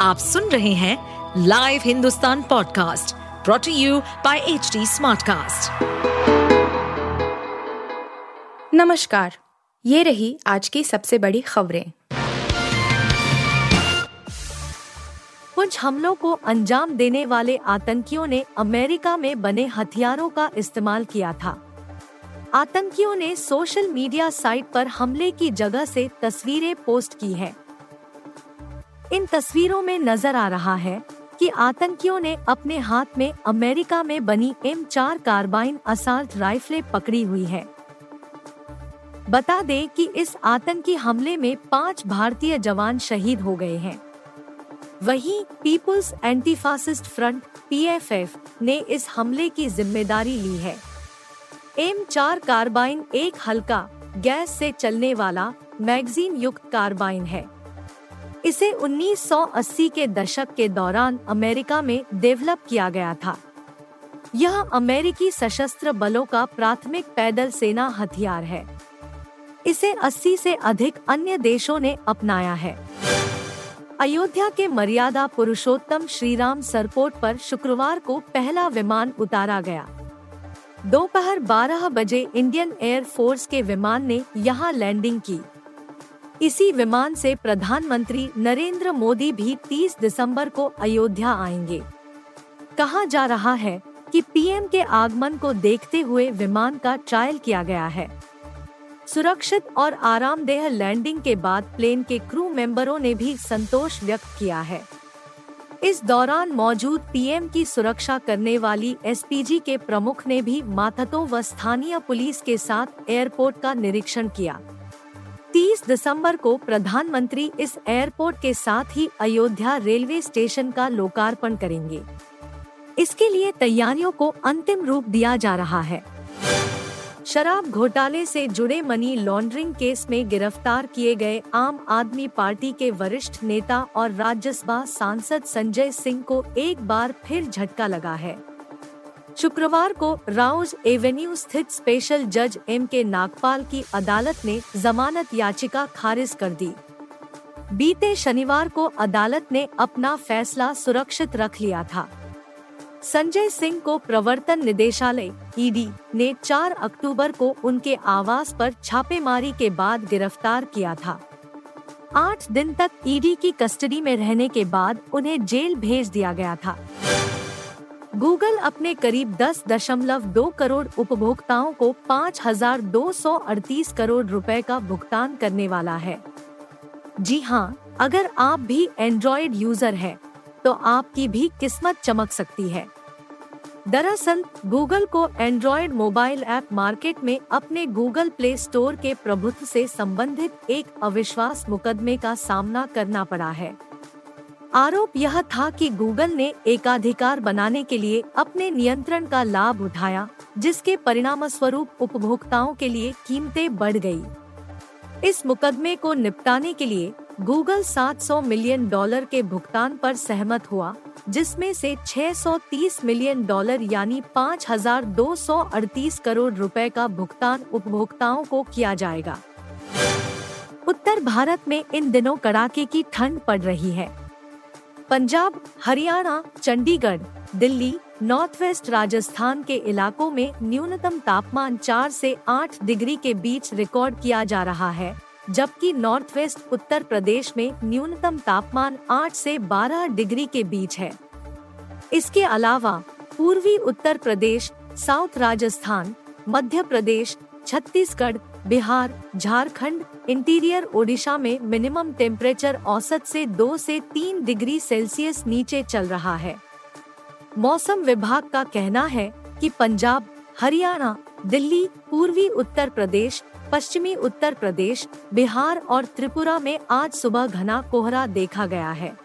आप सुन रहे हैं live Hindustan podcast brought to you by H Smartcast. नमस्कार, ये रही आज की सबसे बड़ी खबरें कुछ हमलों को अंजाम देने वाले आतंकियों ने अमेरिका में बने हथियारों का इस्तेमाल किया था आतंकियों ने सोशल मीडिया साइट पर हमले की जगह से तस्वीरें पोस्ट की हैं। इन तस्वीरों में नज़र आ रहा है कि आतंकियों ने अपने हाथ में अमेरिका में बनी एम चार कार्बाइन असाल्ट राइफलें पकड़ी हुई है। बता दें कि इस आतंकी हमले में पाँच भारतीय जवान शहीद हो गए हैं। वहीं People's Anti Fascist Front PFF ने इस हमले की ज़िम्मेदारी ली है। एम चार कार्बाइन एक हल्का गैस से चलने वाला मैगजीन युक्त कार्बाइन है। इसे 1980 के दशक के दौरान अमेरिका में डेवलप किया गया था। यह अमेरिकी सशस्त्र बलों का प्राथमिक पैदल सेना हथियार है। इसे 80 से अधिक अन्य देशों ने अपनाया है। अयोध्या के मर्यादा पुरुषोत्तम श्रीराम सरपोर्ट पर शुक्रवार को पहला विमान उतारा गया। दोपहर 12 बजे इंडियन एयर फोर्स के विमान ने यहाँ लैंडिंग की। इसी विमान से प्रधानमंत्री नरेंद्र मोदी भी 30 दिसंबर को अयोध्या आएँगे। कहा जा रहा है कि पीएम के आगमन को देखते हुए विमान का ट्रायल किया गया है। सुरक्षित और आरामदेह लैंडिंग के बाद प्लेन के क्रू मेंबरों ने भी संतोष व्यक्त किया है। इस दौरान मौजूद पीएम की सुरक्षा करने वाली एसपीजी के प्रमुख ने भी माथतों व स्थानीय पुलिस के साथ एयरपोर्ट का निरीक्षण किया। 30 दिसंबर को प्रधानमंत्री इस एयरपोर्ट के साथ ही अयोध्या रेलवे स्टेशन का लोकार्पण करेंगे। इसके लिए तैयारियों को अंतिम रूप दिया जा रहा है। शराब घोटाले से जुड़े मनी लॉन्ड्रिंग केस में गिरफ़्तार किए गए आम आदमी पार्टी के वरिष्ठ नेता और राज्यसभा सांसद संजय सिंह को एक बार फिर झटका लगा है। शुक्रवार को राउज एवेन्यू स्थित स्पेशल जज एम के नागपाल की अदालत ने जमानत याचिका खारिज कर दी। बीते शनिवार को अदालत ने अपना फैसला सुरक्षित रख लिया था। संजय सिंह को प्रवर्तन निदेशालय ईडी ने 4 अक्टूबर को उनके आवास पर छापेमारी के बाद गिरफ़्तार किया था। आठ दिन तक ईडी की कस्टडी में रहने के बाद उन्हें जेल भेज दिया गया था। गूगल अपने करीब 10.2 करोड़ उपभोक्ताओं को 5,238 करोड़ रुपए का भुगतान करने वाला है। जी हाँ अगर आप भी एंड्रॉइड यूज़र हैं, तो आपकी भी किस्मत चमक सकती है। दरअसल गूगल को एंड्रॉइड मोबाइल ऐप मार्केट में अपने गूगल प्ले स्टोर के प्रभुत्व से संबंधित एक अविश्वास मुकदमे का सामना करना पड़ा है। आरोप यह था कि गूगल ने एकाधिकार बनाने के लिए अपने नियंत्रण का लाभ उठाया जिसके परिणाम स्वरूप उपभोक्ताओं के लिए कीमतें बढ़ गई। इस मुकदमे को निपटाने के लिए गूगल 700 मिलियन डॉलर के भुगतान पर सहमत हुआ जिसमें से 630 मिलियन डॉलर यानी 5,238 करोड़ रुपए का भुगतान उपभोक्ताओं को किया जाएगा उत्तर भारत में इन दिनों कड़ाके की ठंड पड़ रही है पंजाब, हरियाणा, चंडीगढ़, दिल्ली, नॉर्थ वेस्ट राजस्थान के इलाकों में न्यूनतम तापमान 4 से 8 डिग्री के बीच रिकॉर्ड किया जा रहा है, जबकि नॉर्थ वेस्ट उत्तर प्रदेश में न्यूनतम तापमान 8 से 12 डिग्री के बीच है। इसके अलावा, पूर्वी उत्तर प्रदेश, साउथ राजस्थान, मध्य प्रदेश छत्तीसगढ़ बिहार झारखंड, इंटीरियर ओडिशा में मिनिमम टेम्परेचर औसत से दो से तीन डिग्री सेल्सियस नीचे चल रहा है। मौसम विभाग का कहना है कि पंजाब हरियाणा दिल्ली पूर्वी उत्तर प्रदेश पश्चिमी उत्तर प्रदेश बिहार और त्रिपुरा में आज सुबह घना कोहरा देखा गया है।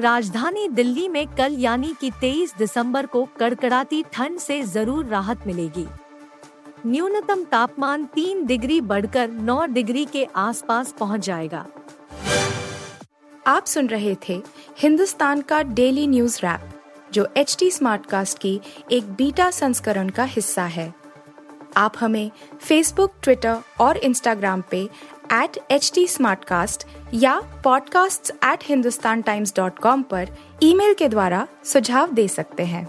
राजधानी दिल्ली में कल यानी कि 23 दिसंबर को कड़कड़ाती ठंड से ज़रूर राहत मिलेगी। न्यूनतम तापमान तीन डिग्री बढ़कर नौ डिग्री के आसपास पहुँच जाएगा। आप सुन रहे थे हिंदुस्तान का डेली न्यूज़ रैप, जो एच टी स्मार्ट कास्ट की एक बीटा संस्करण का हिस्सा है। आप हमें फेसबुक ट्विटर और इंस्टाग्राम पे एट एच टी या podcasts at Hindustan Times dot com पर ईमेल के द्वारा सुझाव दे सकते हैं।